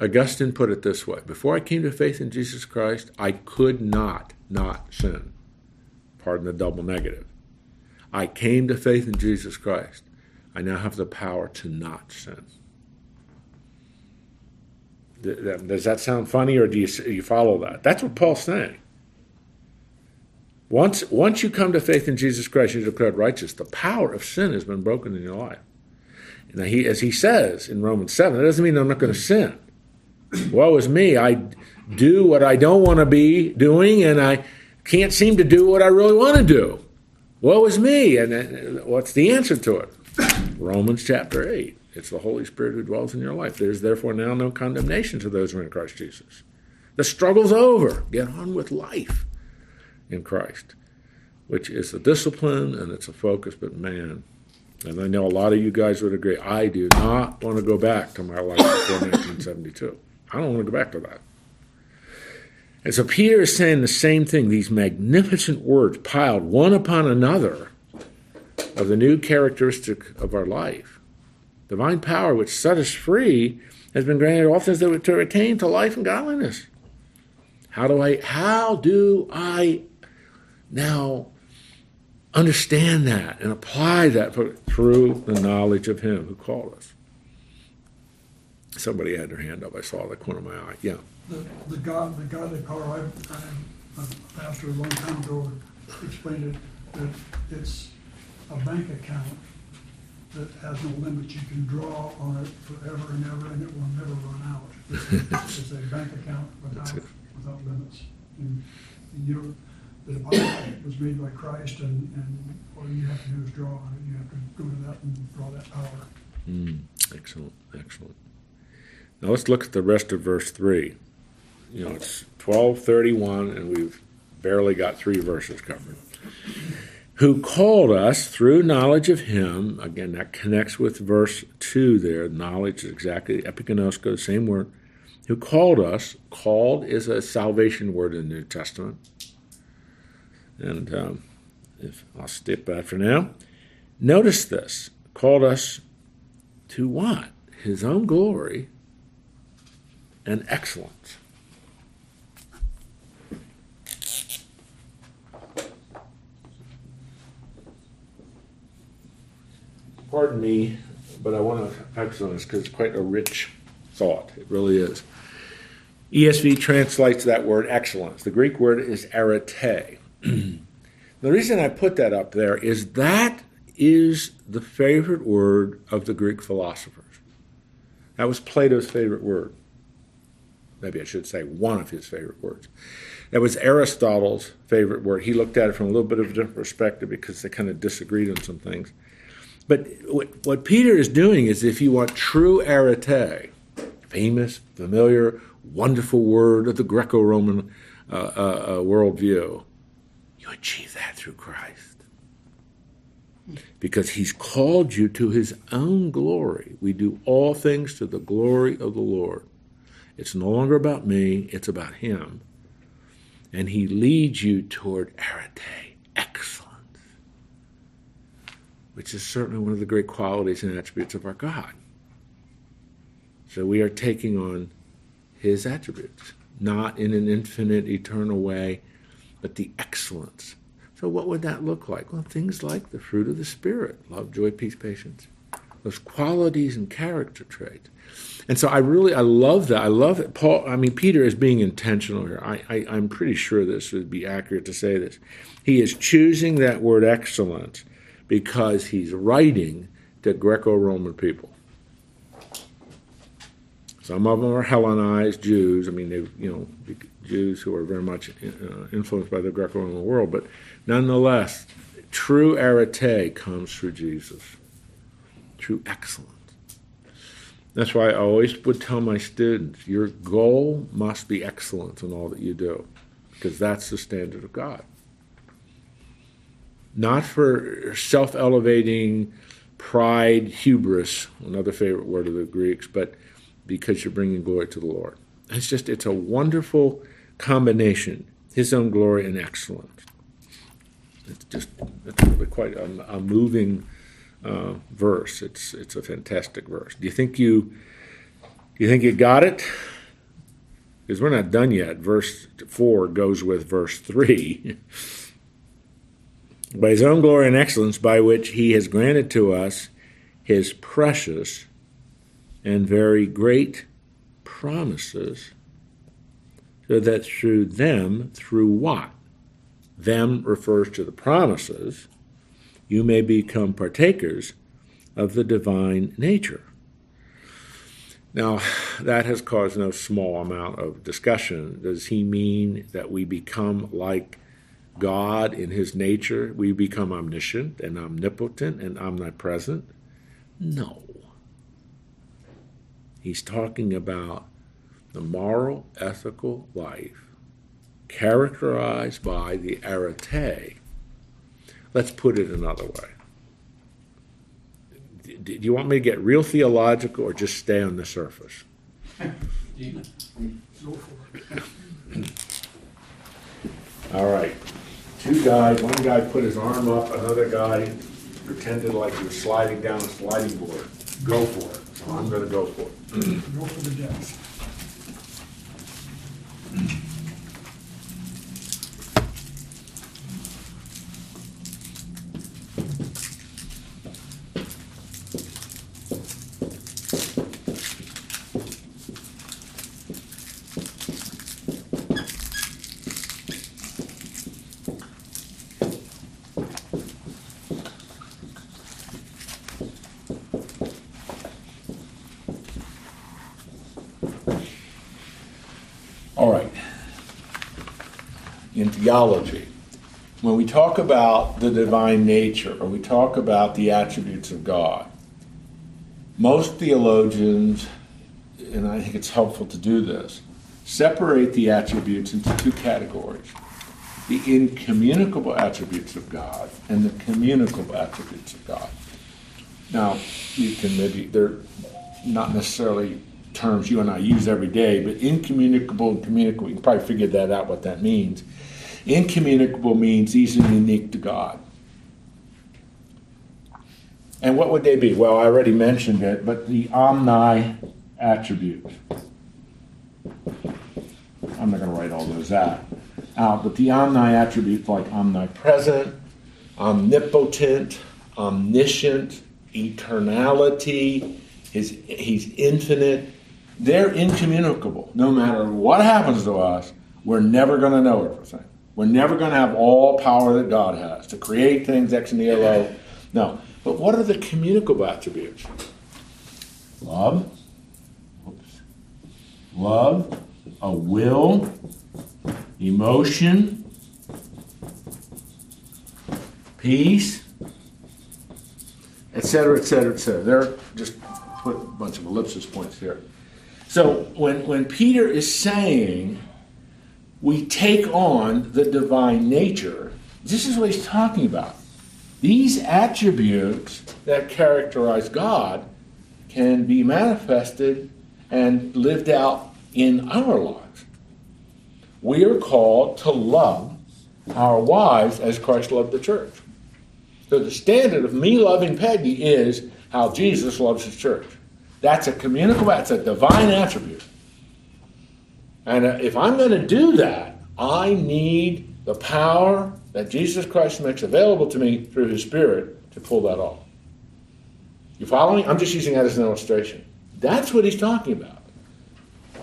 Augustine put it this way Before I came to faith in Jesus Christ, I could not not sin. Pardon the double negative. I came to faith in Jesus Christ. I now have the power to not sin. Does that sound funny, or do you, follow that? That's what Paul's saying. Once, once you come to faith in Jesus Christ, you're declared righteous. The power of sin has been broken in your life. Now, he, as he says in Romans 7, that doesn't mean I'm not going to sin. Woe is me. I do what I don't want to be doing, and I can't seem to do what I really want to do. Woe is me. And uh, what's the answer to it? Romans chapter 8. It's the Holy Spirit who dwells in your life. There's therefore now no condemnation to those who are in Christ Jesus. The struggle's over. Get on with life in Christ, which is a discipline and it's a focus, but man, and I know a lot of you guys would agree, I do not want to go back to my life before 1972. I don't want to go back to that. And so Peter is saying the same thing, these magnificent words piled one upon another of the new characteristic of our life. Divine power which set us free has been granted all things that to attain to life and godliness. How do I how do I now understand that and apply that through the knowledge of him who called us? Somebody had their hand up. I saw the corner of my eye. Yeah. The, the God, the godly power, I, I, a pastor a long time ago explained it, that it's a bank account that has no limits. You can draw on it forever and ever, and it will never run out. It's a bank account without, without limits. And, and you, the deposit was made by Christ, and, and all you have to do is draw on it. You have to go to that and draw that power. Mm, excellent, excellent. Now let's look at the rest of verse 3. You know, it's 1231, and we've barely got three verses covered. Who called us through knowledge of him, again, that connects with verse 2 there. Knowledge is exactly epigenosko, the same word. Who called us, called is a salvation word in the New Testament. And um, if I'll skip that for now. Notice this called us to what? His own glory and excellence. Pardon me, but I want to excellence because it's quite a rich thought. It really is. ESV translates that word excellence. The Greek word is arete. the reason I put that up there is that is the favorite word of the Greek philosophers. That was Plato's favorite word. Maybe I should say one of his favorite words. That was Aristotle's favorite word. He looked at it from a little bit of a different perspective because they kind of disagreed on some things. But what, what Peter is doing is if you want true arete, famous, familiar, wonderful word of the Greco Roman uh, uh, uh, worldview, you achieve that through Christ. Because he's called you to his own glory. We do all things to the glory of the Lord. It's no longer about me, it's about him. And he leads you toward arete, excellence, which is certainly one of the great qualities and attributes of our God. So we are taking on his attributes, not in an infinite, eternal way, but the excellence. So, what would that look like? Well, things like the fruit of the Spirit love, joy, peace, patience. Those qualities and character traits. And so I really I love that. I love it. Paul I mean Peter is being intentional here. I, I, I'm pretty sure this would be accurate to say this. He is choosing that word excellence because he's writing to Greco-Roman people. Some of them are Hellenized Jews. I mean, they you know Jews who are very much uh, influenced by the Greco-Roman world, but nonetheless, true arete comes through Jesus. True excellence. That's why I always would tell my students your goal must be excellence in all that you do, because that's the standard of God. Not for self elevating pride, hubris, another favorite word of the Greeks, but because you're bringing glory to the Lord. It's just, it's a wonderful combination His own glory and excellence. It's just, it's really quite a, a moving uh, verse. It's it's a fantastic verse. Do you think you do you think you got it? Because we're not done yet. Verse four goes with verse three. by his own glory and excellence, by which he has granted to us his precious and very great promises, so that through them, through what? Them refers to the promises you may become partakers of the divine nature. Now, that has caused no small amount of discussion. Does he mean that we become like God in his nature? We become omniscient and omnipotent and omnipresent? No. He's talking about the moral, ethical life characterized by the arete Let's put it another way. Do you want me to get real theological or just stay on the surface? All right. Two guys, one guy put his arm up, another guy pretended like he was sliding down a sliding board. Go for it. So I'm going to go for it. Go for the depth. All right. In theology, when we talk about the divine nature or we talk about the attributes of God, most theologians, and I think it's helpful to do this, separate the attributes into two categories the incommunicable attributes of God and the communicable attributes of God. Now, you can maybe, they're not necessarily terms you and I use every day, but incommunicable and communicable, you can probably figure that out what that means. Incommunicable means these are unique to God. And what would they be? Well, I already mentioned it, but the omni attribute. I'm not going to write all those out. Uh, but the omni attributes like omnipresent, omnipotent, omniscient, eternality, his, he's infinite, they're incommunicable. No matter what happens to us, we're never going to know everything. We're never going to have all power that God has to create things ex nihilo. No. But what are the communicable attributes? Love. Oops. Love, a will, emotion, peace, etc., etc., etc. There, just put a bunch of ellipsis points here. So when, when Peter is saying we take on the divine nature, this is what he's talking about. These attributes that characterize God can be manifested and lived out in our lives. We are called to love our wives as Christ loved the church. So the standard of me loving Peggy is how Jesus loves his church. That's a communicable, that's a divine attribute. And uh, if I'm going to do that, I need the power that Jesus Christ makes available to me through his Spirit to pull that off. You following? I'm just using that as an illustration. That's what he's talking about.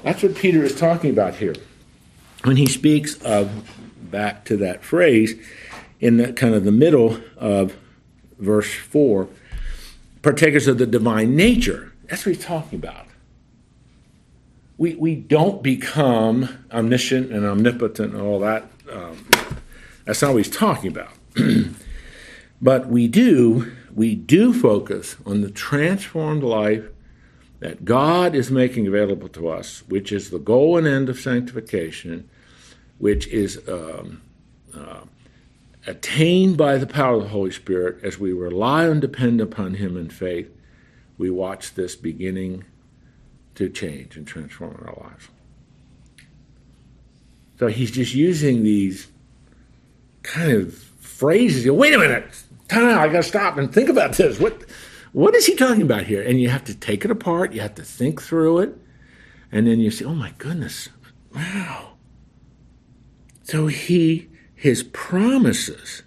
That's what Peter is talking about here. When he speaks of, back to that phrase, in the kind of the middle of verse 4, partakers of the divine nature. That's what he's talking about. We, we don't become omniscient and omnipotent and all that. Um, that's not what he's talking about. but we do, we do focus on the transformed life that God is making available to us, which is the goal and end of sanctification, which is um, uh, attained by the power of the Holy Spirit as we rely and depend upon Him in faith. We watch this beginning to change and transform our lives. So he's just using these kind of phrases. Wait a minute, time I got to stop and think about this. What, what is he talking about here? And you have to take it apart. You have to think through it, and then you say, "Oh my goodness, wow." So he, his promises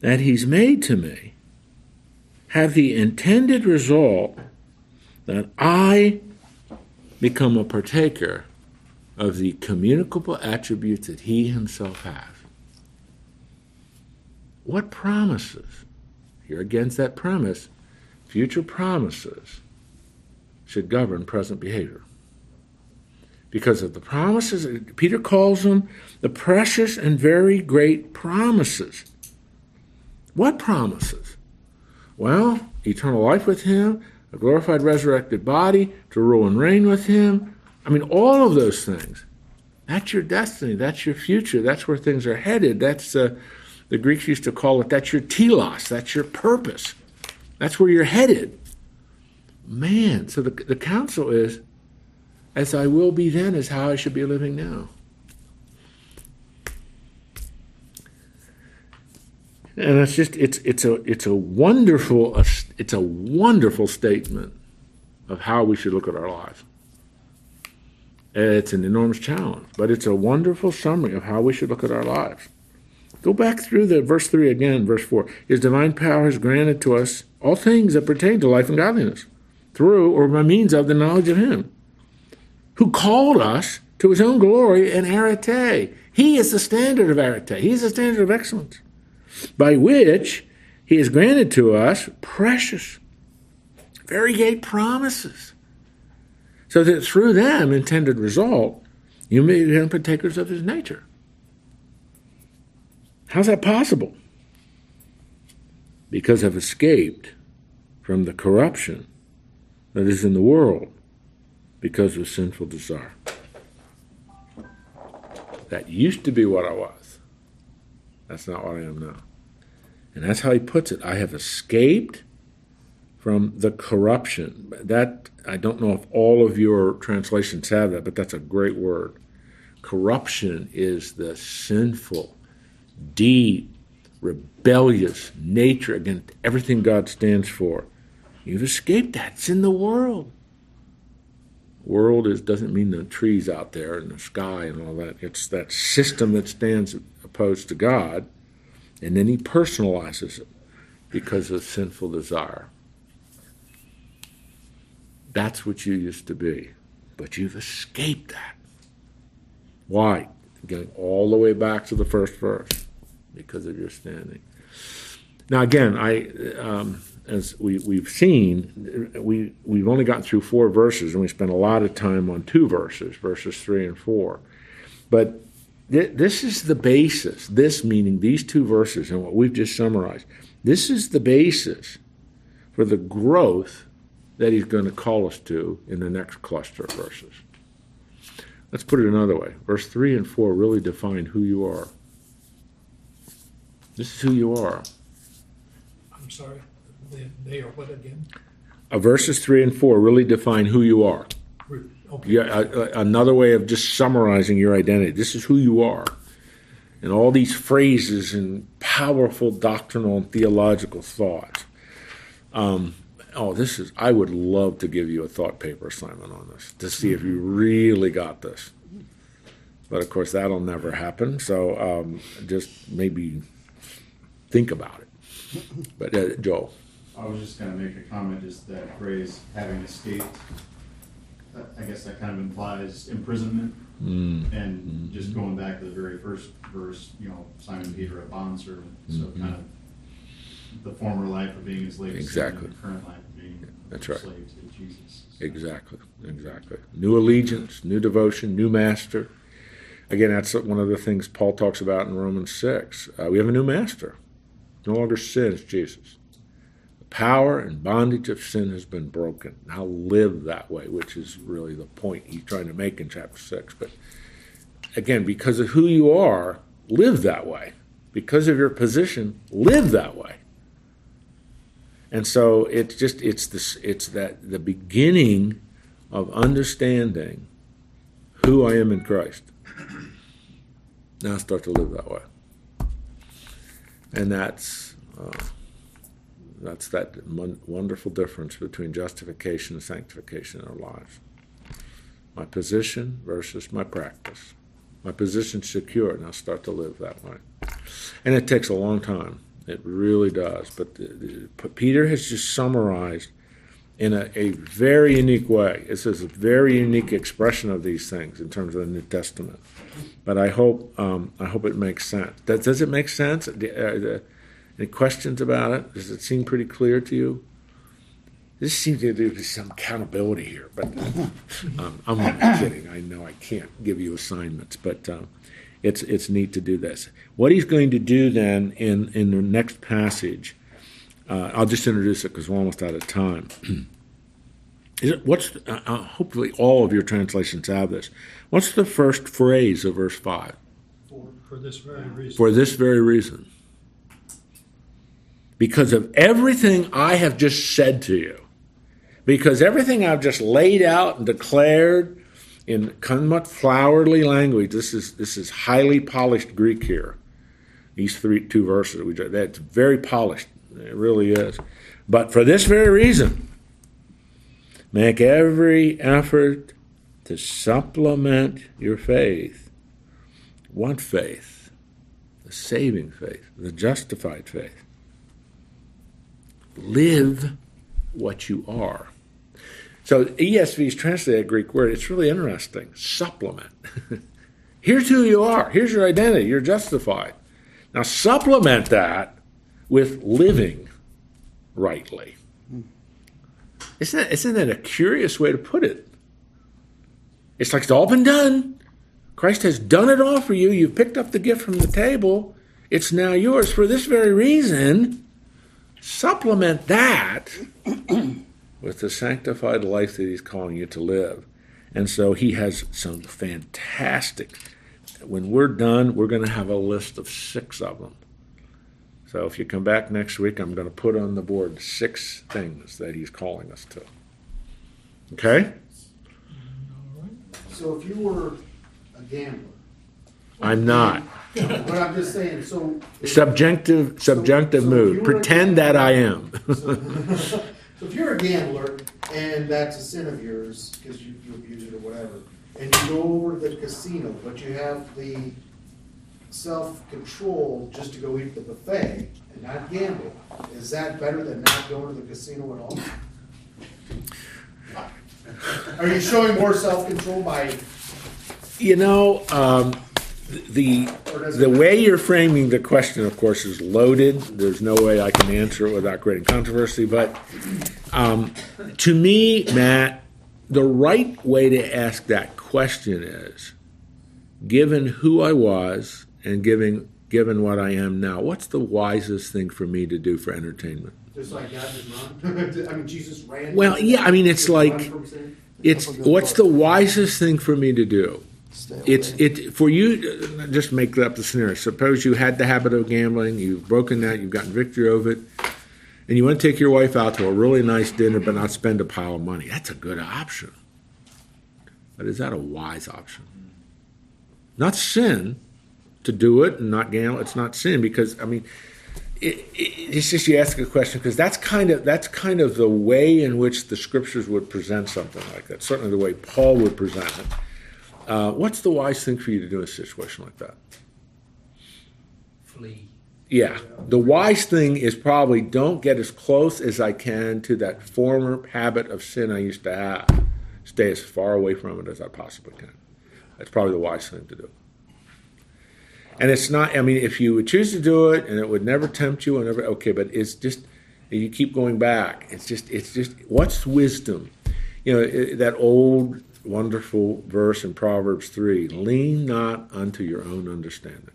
that he's made to me, have the intended result that I become a partaker of the communicable attributes that he himself has. What promises? Here against that premise, future promises should govern present behavior. Because of the promises, Peter calls them the precious and very great promises. What promises? Well, eternal life with him, a glorified resurrected body, to rule and reign with him. I mean, all of those things. That's your destiny. That's your future. That's where things are headed. That's uh, the Greeks used to call it. That's your telos. That's your purpose. That's where you're headed. Man, so the the counsel is, as I will be then, is how I should be living now. And it's just it's it's a it's a wonderful it's a wonderful statement of how we should look at our lives. It's an enormous challenge, but it's a wonderful summary of how we should look at our lives. Go back through the verse 3 again, verse 4. His divine power has granted to us all things that pertain to life and godliness, through or by means of the knowledge of Him, who called us to His own glory and arete. He is the standard of arete, He is the standard of excellence, by which He has granted to us precious, very great promises so that through them, intended result, you may become partakers of his nature. How's that possible? Because I've escaped from the corruption that is in the world because of sinful desire. That used to be what I was. That's not what I am now. And that's how he puts it. I have escaped from the corruption. That I don't know if all of your translations have that, but that's a great word. Corruption is the sinful, deep, rebellious nature against everything God stands for. You've escaped that. It's in the world. World is doesn't mean the trees out there and the sky and all that. It's that system that stands opposed to God, and then he personalizes it because of sinful desire. That's what you used to be. but you've escaped that. Why? Going all the way back to the first verse because of your standing. Now, again, I um, as we we've seen, we we've only gotten through four verses, and we spent a lot of time on two verses, verses three and four. But th- this is the basis. This meaning these two verses and what we've just summarized. This is the basis for the growth that he's going to call us to in the next cluster of verses. Let's put it another way. Verse 3 and 4 really define who you are. This is who you are. I'm sorry, they, they are what again? Uh, verses 3 and 4 really define who you are. Re- Okay. Yeah, uh, another way of just summarizing your identity. This is who you are. And all these phrases and powerful doctrinal and theological thoughts. Um, oh, this is, I would love to give you a thought paper assignment on this to see if you really got this. But of course, that'll never happen. So um, just maybe think about it. But uh, Joel. I was just gonna make a comment, just that phrase, having escaped, that- I guess that kind of implies imprisonment. Mm. And just going back to the very first verse, you know, Simon Peter, a bondservant, so Mhm. kind of the former life of being a slave to sin Exactly. and the current life of being That's right. slave to Jesus. Exactly, exactly. New allegiance, new devotion, new master. Again, that's one of the things Paul talks about in Romans 6. Uh, we have a new master. No longer sins, Jesus. Power and bondage of sin has been broken. Now live that way, which is really the point he's trying to make in chapter 6. But again, because of who you are, live that way. Because of your position, live that way. And so it's just it's this it's that the beginning of understanding who I am in Christ. Now start to live that way, and that's uh, that's that mon- wonderful difference between justification and sanctification in our lives. My position versus my practice. My position's secure, and I start to live that way, and it takes a long time. It really does. But the, the, Peter has just summarized in a, a very unique way. This is a very unique expression of these things in terms of the New Testament. But I hope um, I hope it makes sense. Does, does it make sense? Uh, the, any questions about it? Does it seem pretty clear to you? This seems to be some accountability here, but um, I'm only kidding. I know I can't give you assignments, but um, it's it's neat to do this. What he's going to do then in in the next passage, uh, I'll just introduce it because we're almost out of time. Is it, what's uh, uh, hopefully all of your translations have this. What's the first phrase of verse five? For, for this very reason. For this very reason, because of everything I have just said to you, because everything I've just laid out and declared in somewhat flowery language. This is this is highly polished Greek here. These three two verses we that's very polished. It really is. But for this very reason, make every effort to supplement your faith. What faith? The saving faith, the justified faith. Live what you are. So ESV is translated a Greek word. It's really interesting. Supplement. Here's who you are. Here's your identity. You're justified. Now supplement that with living rightly. Isn't that, isn't that a curious way to put it? It's like it's all been done. Christ has done it all for you. You've picked up the gift from the table. It's now yours. For this very reason, supplement that with the sanctified life that He's calling you to live. And so He has some fantastic. When we're done, we're going to have a list of six of them. So if you come back next week, I'm going to put on the board six things that He's calling us to. Okay? So if you were a gambler. I'm not. But I'm just saying, so. Subjective, subjunctive so if mood. you were Pretend that I am. So so if you're a gambler and that's a sin of yours because you, you abuse it or whatever, and you go over to the casino, but you have the self-control just to go eat the buffet and not gamble, is that better than not going to the casino at all? Are you showing more self-control by, You know, um, the or does it? the way you're framing the question, of course, is loaded. There's no way I can answer it without creating controversy. But um, to me, Matt, the right way to ask that question is, given who I was and given given what I am now, what's the wisest thing for me to do for entertainment? Just like God did run? I mean, Jesus ran. Well, yeah, I mean, it's like it's what's the wisest thing for me to do? It's it for you. Just make up the scenario. Suppose you had the habit of gambling, you've broken that, you've gotten victory over it, and you want to take your wife out to a really nice dinner, but not spend a pile of money. That's a good option. But is that a wise option? Not sin to do it and not gamble. It's not sin because I mean, it, it, it's just you ask a question because that's kind of that's kind of the way in which the scriptures would present something like that. Certainly the way Paul would present it. Uh, what's the wise thing for you to do in a situation like that? Flee. Yeah, the wise thing is probably don't get as close as I can to that former habit of sin I used to have. Stay as far away from it as I possibly can. That's probably the wise thing to do. And it's not. I mean, if you would choose to do it, and it would never tempt you, and never okay, but it's just you keep going back. It's just. It's just. What's wisdom? You know that old wonderful verse in Proverbs three: "Lean not unto your own understanding."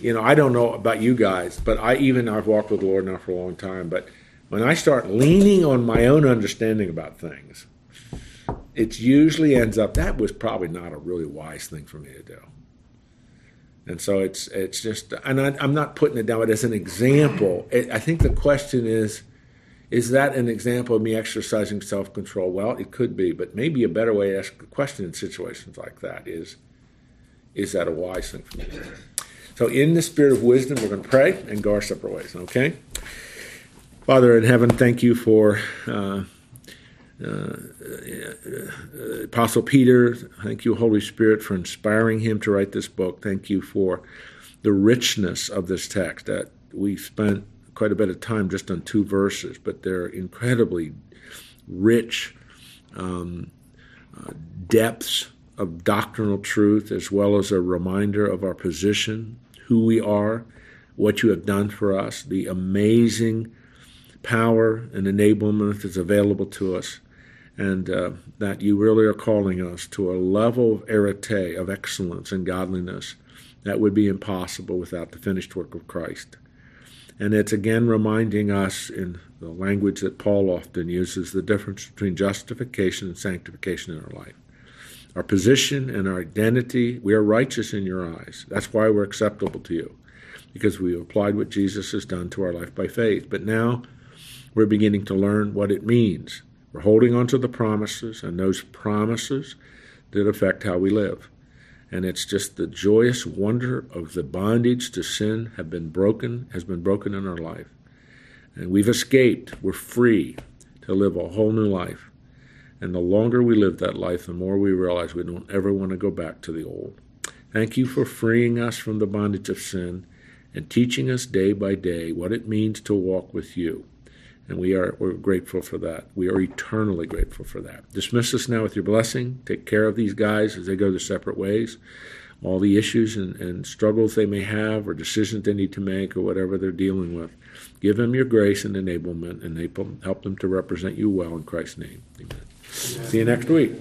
you know, I don't know about you guys, but I even I've walked with the Lord now for a long time. But when I start leaning on my own understanding about things, it usually ends up that was probably not a really wise thing for me to do. And so it's it's just, and I, I'm not putting it down, but as an example, it, I think the question is, is that an example of me exercising self control? Well, it could be, but maybe a better way to ask the question in situations like that is, is that a wise thing for me? So, in the spirit of wisdom, we're going to pray and go our separate ways, okay? Father in heaven, thank you for uh, uh, Apostle Peter. Thank you, Holy Spirit, for inspiring him to write this book. Thank you for the richness of this text that we spent quite a bit of time just on two verses, but they're incredibly rich um, uh, depths of doctrinal truth as well as a reminder of our position, who we are, what you have done for us, the amazing power and enablement that's available to us, and uh, that you really are calling us to a level of arete, of excellence and godliness that would be impossible without the finished work of Christ. And it's again reminding us in the language that Paul often uses the difference between justification and sanctification in our life our position and our identity. We are righteous in your eyes. That's why we're acceptable to you, because we've applied what Jesus has done to our life by faith. But now we're beginning to learn what it means. We're holding on to the promises and those promises that affect how we live. And it's just the joyous wonder of the bondage to sin have been broken, has been broken in our life. And we've escaped. We're free to live a whole new life. And the longer we live that life, the more we realize we don't ever want to go back to the old. Thank you for freeing us from the bondage of sin and teaching us day by day what it means to walk with you. And we are we're grateful for that. We are eternally grateful for that. Dismiss us now with your blessing. Take care of these guys as they go their separate ways. All the issues and, and struggles they may have, or decisions they need to make, or whatever they're dealing with. Give them your grace and enablement, and help them to represent you well in Christ's name. Amen. See you next week.